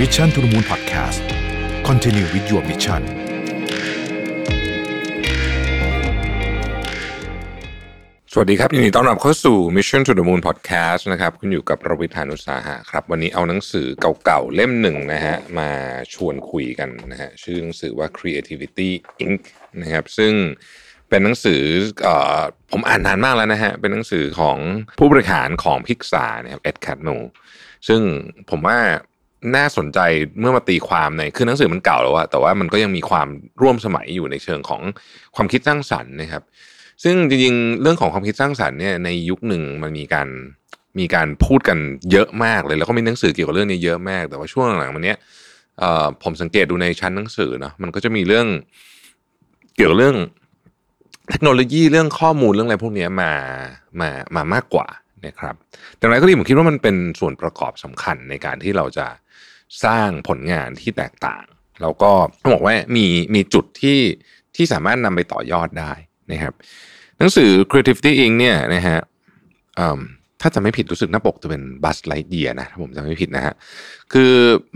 Mission to the Moon Podcast Continue with your mission สวัสดีครับยินดีต้อนรับเข้าสู่ Mission to the Moon Podcast นะครับคุณอยู่กับประวิทยานุสาหะครับ วันนี้เอาหนังสือเก่าๆ เล่มหนึ่งนะฮะมาชวนคุยกันนะฮะชื่อหนังสือว่า Creativity Inc. นะครับซึ่งเป็นหนังสืออผมอ่านนานมากแล้วนะฮะเป็นหนังสือของผู้บริหารของพิกซานะครับเอ็ดแคทโนซึ่งผมว่า น่าสนใจเมื่อมาตีความในคือหนังสือมันเก่าแล้วอะแต่ว่ามันก็ยังมีความร่วมสมัยอยู่ในเชิงของความคิดสร้างสรรค์นะครับ ซึ่งจริงๆ เรื่องของความคิดสร้างสรรค์เนี่ยในยุคหนึ่งมันมีการมีการพูดกันเยอะมากเลย แล้วก็มีหนังสือเกี่ยวกับเรื่องนี้เยอะมาก แต่ว่าช่วงหลังๆมันเนี้ยผมสังเกตดูในชั้นหนังสือเนาะมันก็จะมีเรื่องเกี่ยวกับเรื่องเทคโนโลยีเรื่องข้อมูลเรื่องอะไรพวกนี้มามามามากกว่านะครับแต่อะไรก็ดีผมคิดว่ามันเป็นส่วนประกอบสำคัญในการที่เราจะ สร้างผลงานที่แตกต่าง แล้วก็ต้องบอกว่ามีมีจุดที่ที่สามารถนำไปต่อยอดได้นะครับหนังสือ Creativity Inc. เนี่ยนะฮะถ้าจะไม่ผิดรู้สึกหน้าปกจะเป็น Buzz Lightyear นะถ้าผมจำไม่ผิดนะฮะคือ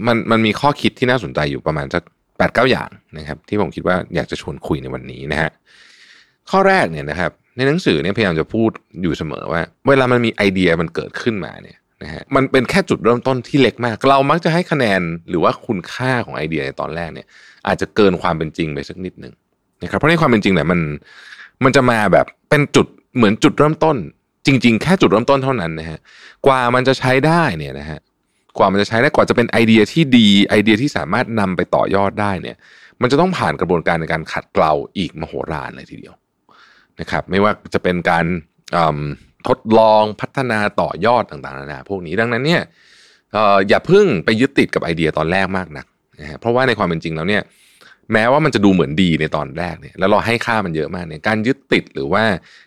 มันมันมีข้อคิดที่น่าสนใจอยู่ประมาณสักแปดเก้าอย่างนะครับ ที่ผมคิดว่าอยากจะชวนคุยในวันนี้นะฮะข้อแรกเนี่ยนะครับ ในหนังสือเนี่ยพยายามจะพูดอยู่เสมอว่า เวลามันมีไอเดียมันเกิดขึ้นมาเนี่ย นะฮะมันเป็นแค่จุดเริ่มต้นที่เล็กมาก เรามักจะให้คะแนนหรือว่าคุณค่าของไอเดียในตอนแรกเนี่ย อาจจะเกินความเป็นจริงไปสักนิดหนึ่งนะครับเพราะในความเป็นจริงเนี่ยมันมันจะมาแบบเป็นจุดเหมือนจุดเริ่มต้น จริง ๆ แค่จุดเริ่มต้นเท่านั้นนะฮะกว่ามันจะใช้ได้เนี่ยนะฮะกว่ามันจะใช้ได้กว่าจะเป็นไอเดียที่ดีไอเดียที่สามารถนำไปต่อยอดได้เนี่ย มันจะต้องผ่านกระบวนการในการขัดเกลาอีกมโหฬารเลยทีเดียวนะครับ ไม่ว่าจะเป็นการ ทดลองพัฒนาต่อยอดต่างๆนานาพวกนี้ดังนั้นเนี่ยอย่าเพิ่งไปยึดติดกับไอเดียตอนแรกมากนักนะฮะเพราะว่าในความเป็นจริงแล้วเนี่ยแม้ว่ามันจะดูเหมือนดีในตอนแรกเนี่ยแล้วเราให้ค่ามันเยอะมากเนี่ยการยึดติดหรือว่า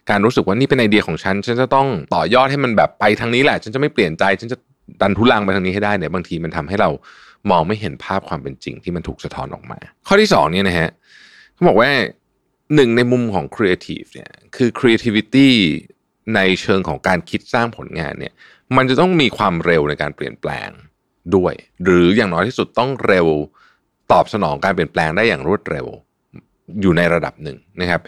การรู้สึกว่านี่เป็นไอเดียของฉัน ฉันจะต้องต่อยอดให้มันแบบไปทางนี้แหละ ฉันจะไม่เปลี่ยนใจ ฉันจะดันทุลังไปทางนี้ให้ได้เนี่ยบางทีมันทำให้เรามองไม่เห็นภาพความเป็นจริงที่มันถูกสะท้อนออกมา ข้อที่สองเนี่ยนะฮะเขาบอกว่าหนึ่งในมุมของ creative เนี่ยคือ creativity ในเชิงของการคิดสร้างผลงานเนี่ยมันจะต้องมีความเร็วในการเปลี่ยนแปลงด้วย หรืออย่างน้อยที่สุดต้องเร็วตอบสนองการเปลี่ยนแปลงได้อย่างรวดเร็วอยู่ในระดับหนึ่งนะครับ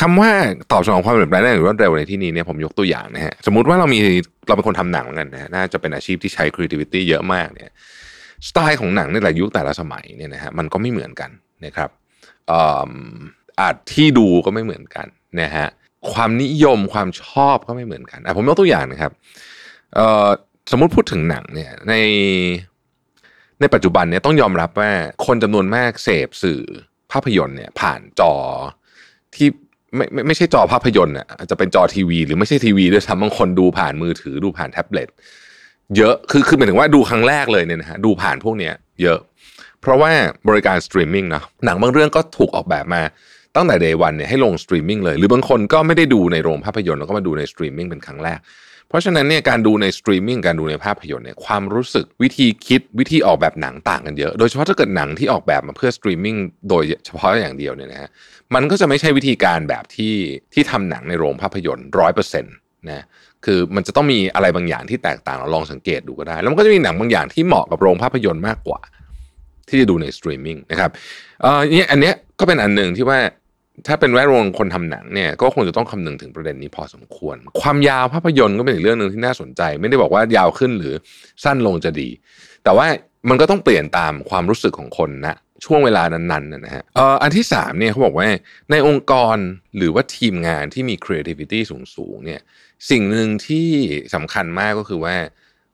คำว่าตอบสนองความเปลี่ยนแปลงได้อย่างรวดเร็วในที่นี้เนี่ยผมยกตัวอย่างนะฮะสมมติว่าเรามีเราเป็นคนทำหนังกันนะน่าจะเป็นอาชีพที่ใช้ creativity เยอะมากเนี่ยสไตล์ของหนังในแต่ละยุคแต่ละสมัยเนี่ยนะฮะมันก็ไม่เหมือนกันนะครับอาจที่ดูก็ไม่เหมือนกันนะฮะ ความนิยมความชอบก็ไม่เหมือนกันอะผมยกตัวอย่างนะครับสมมุติพูดถึงหนังเนี่ยในในปัจจุบันเนี่ยต้องยอมรับว่าคนจำนวนมากเสพสื่อภาพยนตร์เนี่ยผ่านจอที่ไม่ไม่ไม่ใช่จอภาพยนตร์อะอาจจะเป็นจอทีวี หรือไม่ใช่ทีวีด้วยซ้ำบางคนดูผ่านมือถือดูผ่านแท็บเล็ตเยอะคือคือหมายถึงว่าดูครั้งแรกเลยเนี่ยนะฮะดูผ่านพวกเนี้ยเยอะ เพราะว่าบริการสตรีมมิ่งเนาะหนังบางเรื่องก็ถูกออกแบบมา ตั้งแต่ day one เนี่ยให้ลงสตรีมมิ่งเลย หรือบางคนก็ไม่ได้ดูในโรงภาพยนตร์แล้วก็มาดูในสตรีมมิ่งเป็นครั้งแรก เพราะฉะนั้นเนี่ยการดูในสตรีมมิ่งการดูในภาพยนตร์เนี่ยความรู้สึกวิธีคิดวิธีออกแบบหนังต่างกันเยอะ โดยเฉพาะถ้าเกิดหนังที่ออกแบบมาเพื่อสตรีมมิ่งโดยเฉพาะอย่างเดียวเนี่ยนะฮะมันก็จะไม่ใช่วิธีการแบบที่ที่ทำหนังในโรงภาพยนตร์ร้อยเปอร์เซ็นต์นะคือมันจะต้องมีอะไรบางอย่างที่แตกต่างเราลองสังเกตดูก็ได้ แล้วมันก็จะมีหนังบางอย่างที่เหมาะกับโรงภาพยนตร์มากกว่า ที่จะดูในสตรีมมิ่งนะครับเอ่อเนี่ยอันเนี้ย ก็เป็นอันหนึ่งที่ว่าถ้าเป็นแวดวงคนทำหนังเนี่ยก็คงจะต้องคำนึงถึงประเด็นนี้พอสมควร ความยาวภาพยนตร์ก็เป็นอีกเรื่องหนึ่งที่น่าสนใจ ไม่ได้บอกว่ายาวขึ้นหรือสั้นลงจะดี แต่ว่ามันก็ต้องเปลี่ยนตามความรู้สึกของคนนะช่วงเวลานั้นๆนะฮะเอ่ออันที่สามเนี่ยเขาบอกว่าในองค์กรหรือว่าทีมงานที่มี creativity สูงๆเนี่ยสิ่งหนึ่งที่สำคัญมากก็คือว่า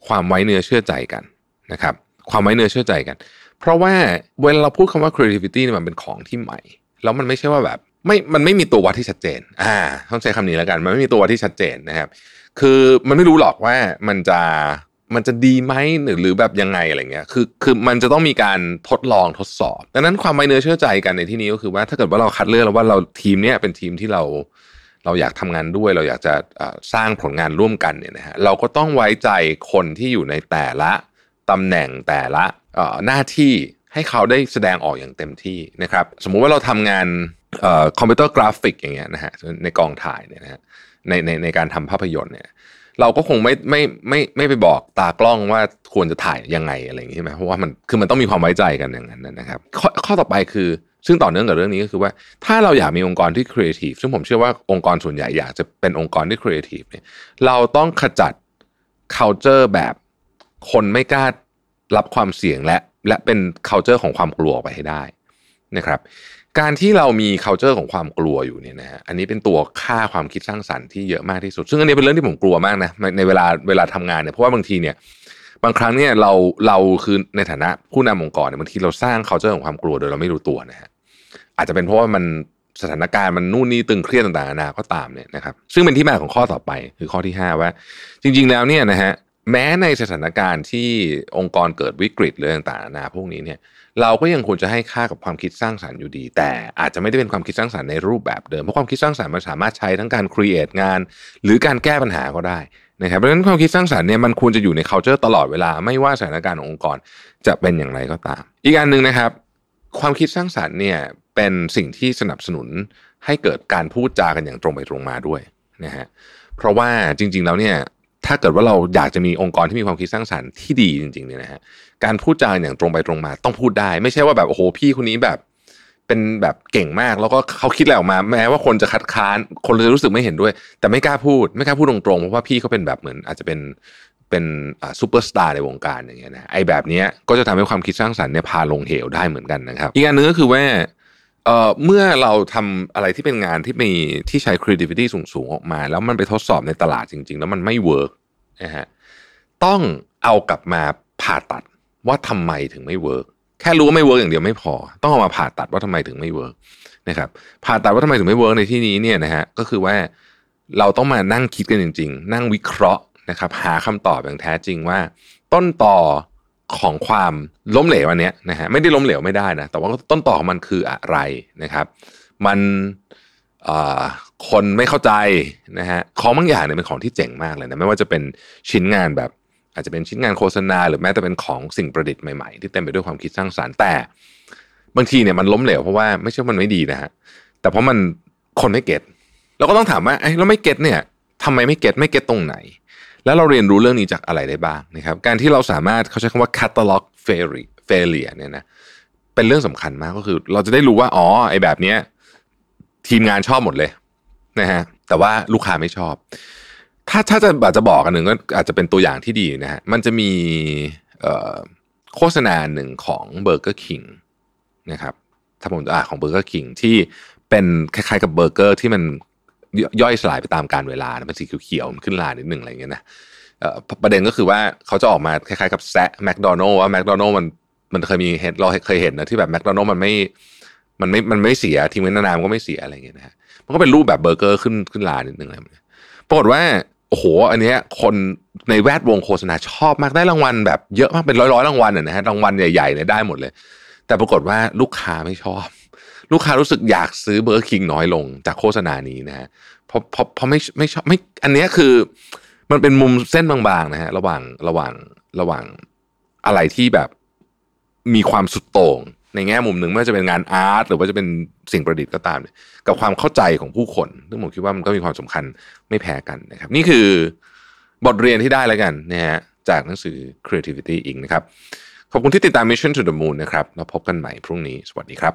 ความไว้เนื้อเชื่อใจกันนะครับ ความไว้เนื้อเชื่อใจกัน เพราะว่าเวลาเราพูดคำว่า creativity เนี่ยมันเป็นของที่ใหม่ แล้วมันไม่ใช่ว่าแบบไม่มันไม่มีตัววัดที่ชัดเจน อ่าต้องใช้คำนี้แล้วกัน มันไม่มีตัววัดที่ชัดเจนนะครับ คือมันไม่รู้หรอกว่ามันจะมันจะดีไหมหรือแบบยังไงอะไรเงี้ย คือคือมันจะต้องมีการทดลองทดสอบ ดังนั้นความไว้เนื้อเชื่อใจกันในที่นี้ก็คือว่าถ้าเกิดว่าเราคัดเลือกแล้วว่าเราทีมเนี้ยเป็นทีมที่เราเราอยากทำงานด้วย เราอยากจะสร้างผลงานร่วมกันเนี่ยนะฮะเราก็ต้องไว้ใจคนที่อยู่ในแต่ละ ตำแหน่งแต่ละหน้าที่ให้เขาได้แสดงออกอย่างเต็มที่นะครับ สมมุติว่าเราทำงานคอมพิวเตอร์กราฟิกอย่างเงี้ยนะฮะในกองถ่ายเนี่ยนะฮะในในในการทำภาพยนตร์เนี่ยเราก็คงไม่ไม่ไม่ไม่ไปบอกตากล้องว่าควรจะถ่ายยังไงอะไรอย่างนี้ใช่ไหมเพราะว่ามันคือมันต้องมีความไว้ใจกันอย่างนั้นนะครับข้อข้อต่อไปคือซึ่งต่อเนื่องกับเรื่องนี้ก็คือว่า ถ้าเราอยากมีองค์กรที่ครีเอทีฟซึ่งผมเชื่อว่าองค์กรส่วนใหญ่อยากจะเป็นองค์กรที่ครีเอทีฟเนี่ยเราต้องขจัด culture แบบ คนไม่กล้ารับความเสี่ยงและและเป็น culture ของความกลัวไปให้ได้นะครับ การที่เรามี culture ของความกลัวอยู่เนี่ยนะฮะอันนี้เป็นตัวค่าความคิดสร้างสรรค์ที่เยอะมากที่สุด ซึ่งอันนี้เป็นเรื่องที่ผมกลัวมากนะในเวลาเวลาทำงานเนี่ยเพราะว่าบางทีเนี่ยบางครั้งเนี่ยเราเราคือในฐานะผู้นำองค์กรเนี่ยบางทีเราสร้าง culture ของความกลัวโดยเราไม่รู้ตัวนะฮะอาจจะเป็นเพราะว่ามันสถานการณ์มันนู่นนี่ตึงเครียดต่างๆนานาก็ตามเนี่ยนะครับ ซึ่งเป็นที่มาของข้อต่อไปคือข้อที่ 5 ว่า จริง ๆแล้วเนี่ยนะฮะ แม้ในสถานการณ์ที่องค์กรเกิดวิกฤตหรือต่างๆนานาพวกนี้เนี่ยเราก็ยังควรจะให้ค่ากับความคิดสร้างสรรค์อยู่ดี แต่อาจจะไม่ได้เป็นความคิดสร้างสรรค์ในรูปแบบเดิม เพราะความคิดสร้างสรรค์มันสามารถใช้ทั้งการครีเอทงาน หรือการแก้ปัญหาก็ได้นะครับเพราะฉะนั้นความคิดสร้างสรรค์เนี่ยมันควรจะอยู่ใน culture ตลอดเวลาไม่ว่าสถานการณ์ขององค์กรจะเป็นอย่างไรก็ตาม อีกอันหนึ่งนะครับ ความคิดสร้างสรรค์เนี่ยเป็นสิ่งที่สนับสนุนให้เกิดการพูดจากันอย่างตรงไปตรงมาด้วยนะฮะเพราะว่าจริง ๆ แล้วเนี่ย ถ้าเกิดว่าเราอยากจะมีองค์กรที่มีความคิดสร้างสรรค์ที่ดีจริงๆเนี่ยนะฮะการพูดจาอย่างตรงไปตรงมา ต้องพูดได้ ไม่ใช่ว่าแบบโอ้โหพี่คนนี้แบบเป็นแบบเก่งมากแล้วก็เขาคิดอะไรออกมา แม้ว่าคนจะคัดค้าน คนจะรู้สึกไม่เห็นด้วย แต่ไม่กล้าพูด ไม่กล้าพูดตรงๆเพราะว่าพี่เขาเป็นแบบเหมือนอาจจะเป็นเป็นซูเปอร์สตาร์ในวงการอย่างเงี้ยนะไอ้แบบเนี้ยก็จะทำให้ความคิดสร้างสรรค์เนี่ยพาลงเหวได้เหมือนกันนะครับ อีกอันหนึงก็คือว่า เอ่อเมื่อเราทำอะไรที่เป็นงานที่มีที่ใช้ creativity สูงๆ ออกมา แล้วมันไปทดสอบในตลาดจริง ๆ แล้วมันไม่ work นะฮะต้องเอากลับมาผ่าตัดว่าทำไมถึงไม่ work แค่รู้ว่าไม่ work อย่างเดียวไม่พอ ต้องเอามาผ่าตัดว่าทำไมถึงไม่ work นะครับผ่าตัดว่าทำไมถึงไม่ work ในที่นี้เนี่ยนะฮะก็คือว่าเราต้องมานั่งคิดกันจริง ๆ นั่งวิเคราะห์นะครับ หาคำตอบอย่างแท้จริงว่า ต้นตอ ของความล้มเหลวอันเนี้ยนะฮะไม่ได้ล้มเหลวไม่ได้นะแต่ว่าต้นตอของมันคืออะไรนะครับ มันคนไม่เข้าใจนะฮะของบางอย่างเนี่ยเป็นของที่เจ๋งมากเลยนะไม่ว่าจะเป็นชิ้นงานแบบอาจจะเป็นชิ้นงานโฆษณา หรือแม้แต่เป็นของสิ่งประดิษฐ์ใหม่ๆ ที่เต็มไปด้วยความคิดสร้างสรรค์แต่ บางทีเนี่ยมันล้มเหลวเพราะว่าไม่ใช่มันไม่ดีนะฮะแต่เพราะมันคนไม่ get เราก็ต้องถามว่าไอ้เราไม่ get เนี่ยทำไมไม่ get ไม่ get ตรงไหน แล้วเราเรียนรู้เรื่องนี้จากอะไรได้บ้างนะครับการที่เราสามารถเขาใช้คำว่า catalog failure failure เนี่ยนะเป็นเรื่องสำคัญมากก็คือ เราจะได้รู้ว่าอ๋อไอ้แบบเนี้ยทีมงานชอบหมดเลยนะฮะแต่ว่าลูกค้าไม่ชอบ ถ้าถ้าจะอาจจะบอกกันหนึ่งก็อาจจะเป็นตัวอย่างที่ดีนะฮะมันจะมีโฆษณาหนึ่งของเบอร์เกอร์คิงนะครับถ้าผมอ่าของเบอร์เกอร์คิงที่เป็นคล้ายๆกับเบอร์เกอร์ที่มัน ย่อยสลายไปตามการเวลาเป็นสีเขียวๆขึ้นลานิดหนึ่งอะไรเงี้ยนะประเด็นก็คือว่าเขาจะออกมาคล้ายๆกับแซะแมคโดนัลล์ว่าแมคโดนัลล์มันมันเคยมีเห็นเราเคยเห็นนะที่แบบแมคโดนัลล์มันไม่มันไม่มันไม่เสียทิ้งไว้นานๆก็ไม่เสียอะไรเงี้ยนะฮะมันก็เป็นรูปแบบเบอร์เกอร์ขึ้นขึ้นลานิดนึงอะไรแบบนี้ปรากฏว่าโอ้โห อันเนี้ยคนในแวดวงโฆษณาชอบมากได้รางวัลแบบเยอะมากเป็นร้อยๆรางวัลนะฮะรางวัลใหญ่ๆเนี่ยได้หมดเลย แต่ปรากฏว่าลูกค้าไม่ชอบ ลูกค้ารู้สึกอยากซื้อเบอร์คิงน้อยลงจากโฆษณานี้นะฮะเพราะเพราะเพราะไม่ไม่ชอบไม่อันนี้คือ มันเป็นมุมเส้นบางๆนะฮะระหว่างระหว่างระหว่างอะไรที่แบบมีความสุดโต่งในแง่มุมหนึ่งไม่ว่าจะเป็นงานอาร์ตหรือว่าจะเป็นสิ่งประดิษฐ์ก็ตามเนี่ยกับความเข้าใจของผู้คนซึ่งผมคิดว่ามันก็มีความสำคัญไม่แพ้กันนะครับ นี่คือบทเรียนที่ได้แล้วกันนะฮะจากหนังสือ creativity Inc. นะครับ ขอบคุณที่ติดตาม Mission to the Moon นะครับ แล้วพบกันใหม่พรุ่งนี้ สวัสดีครับ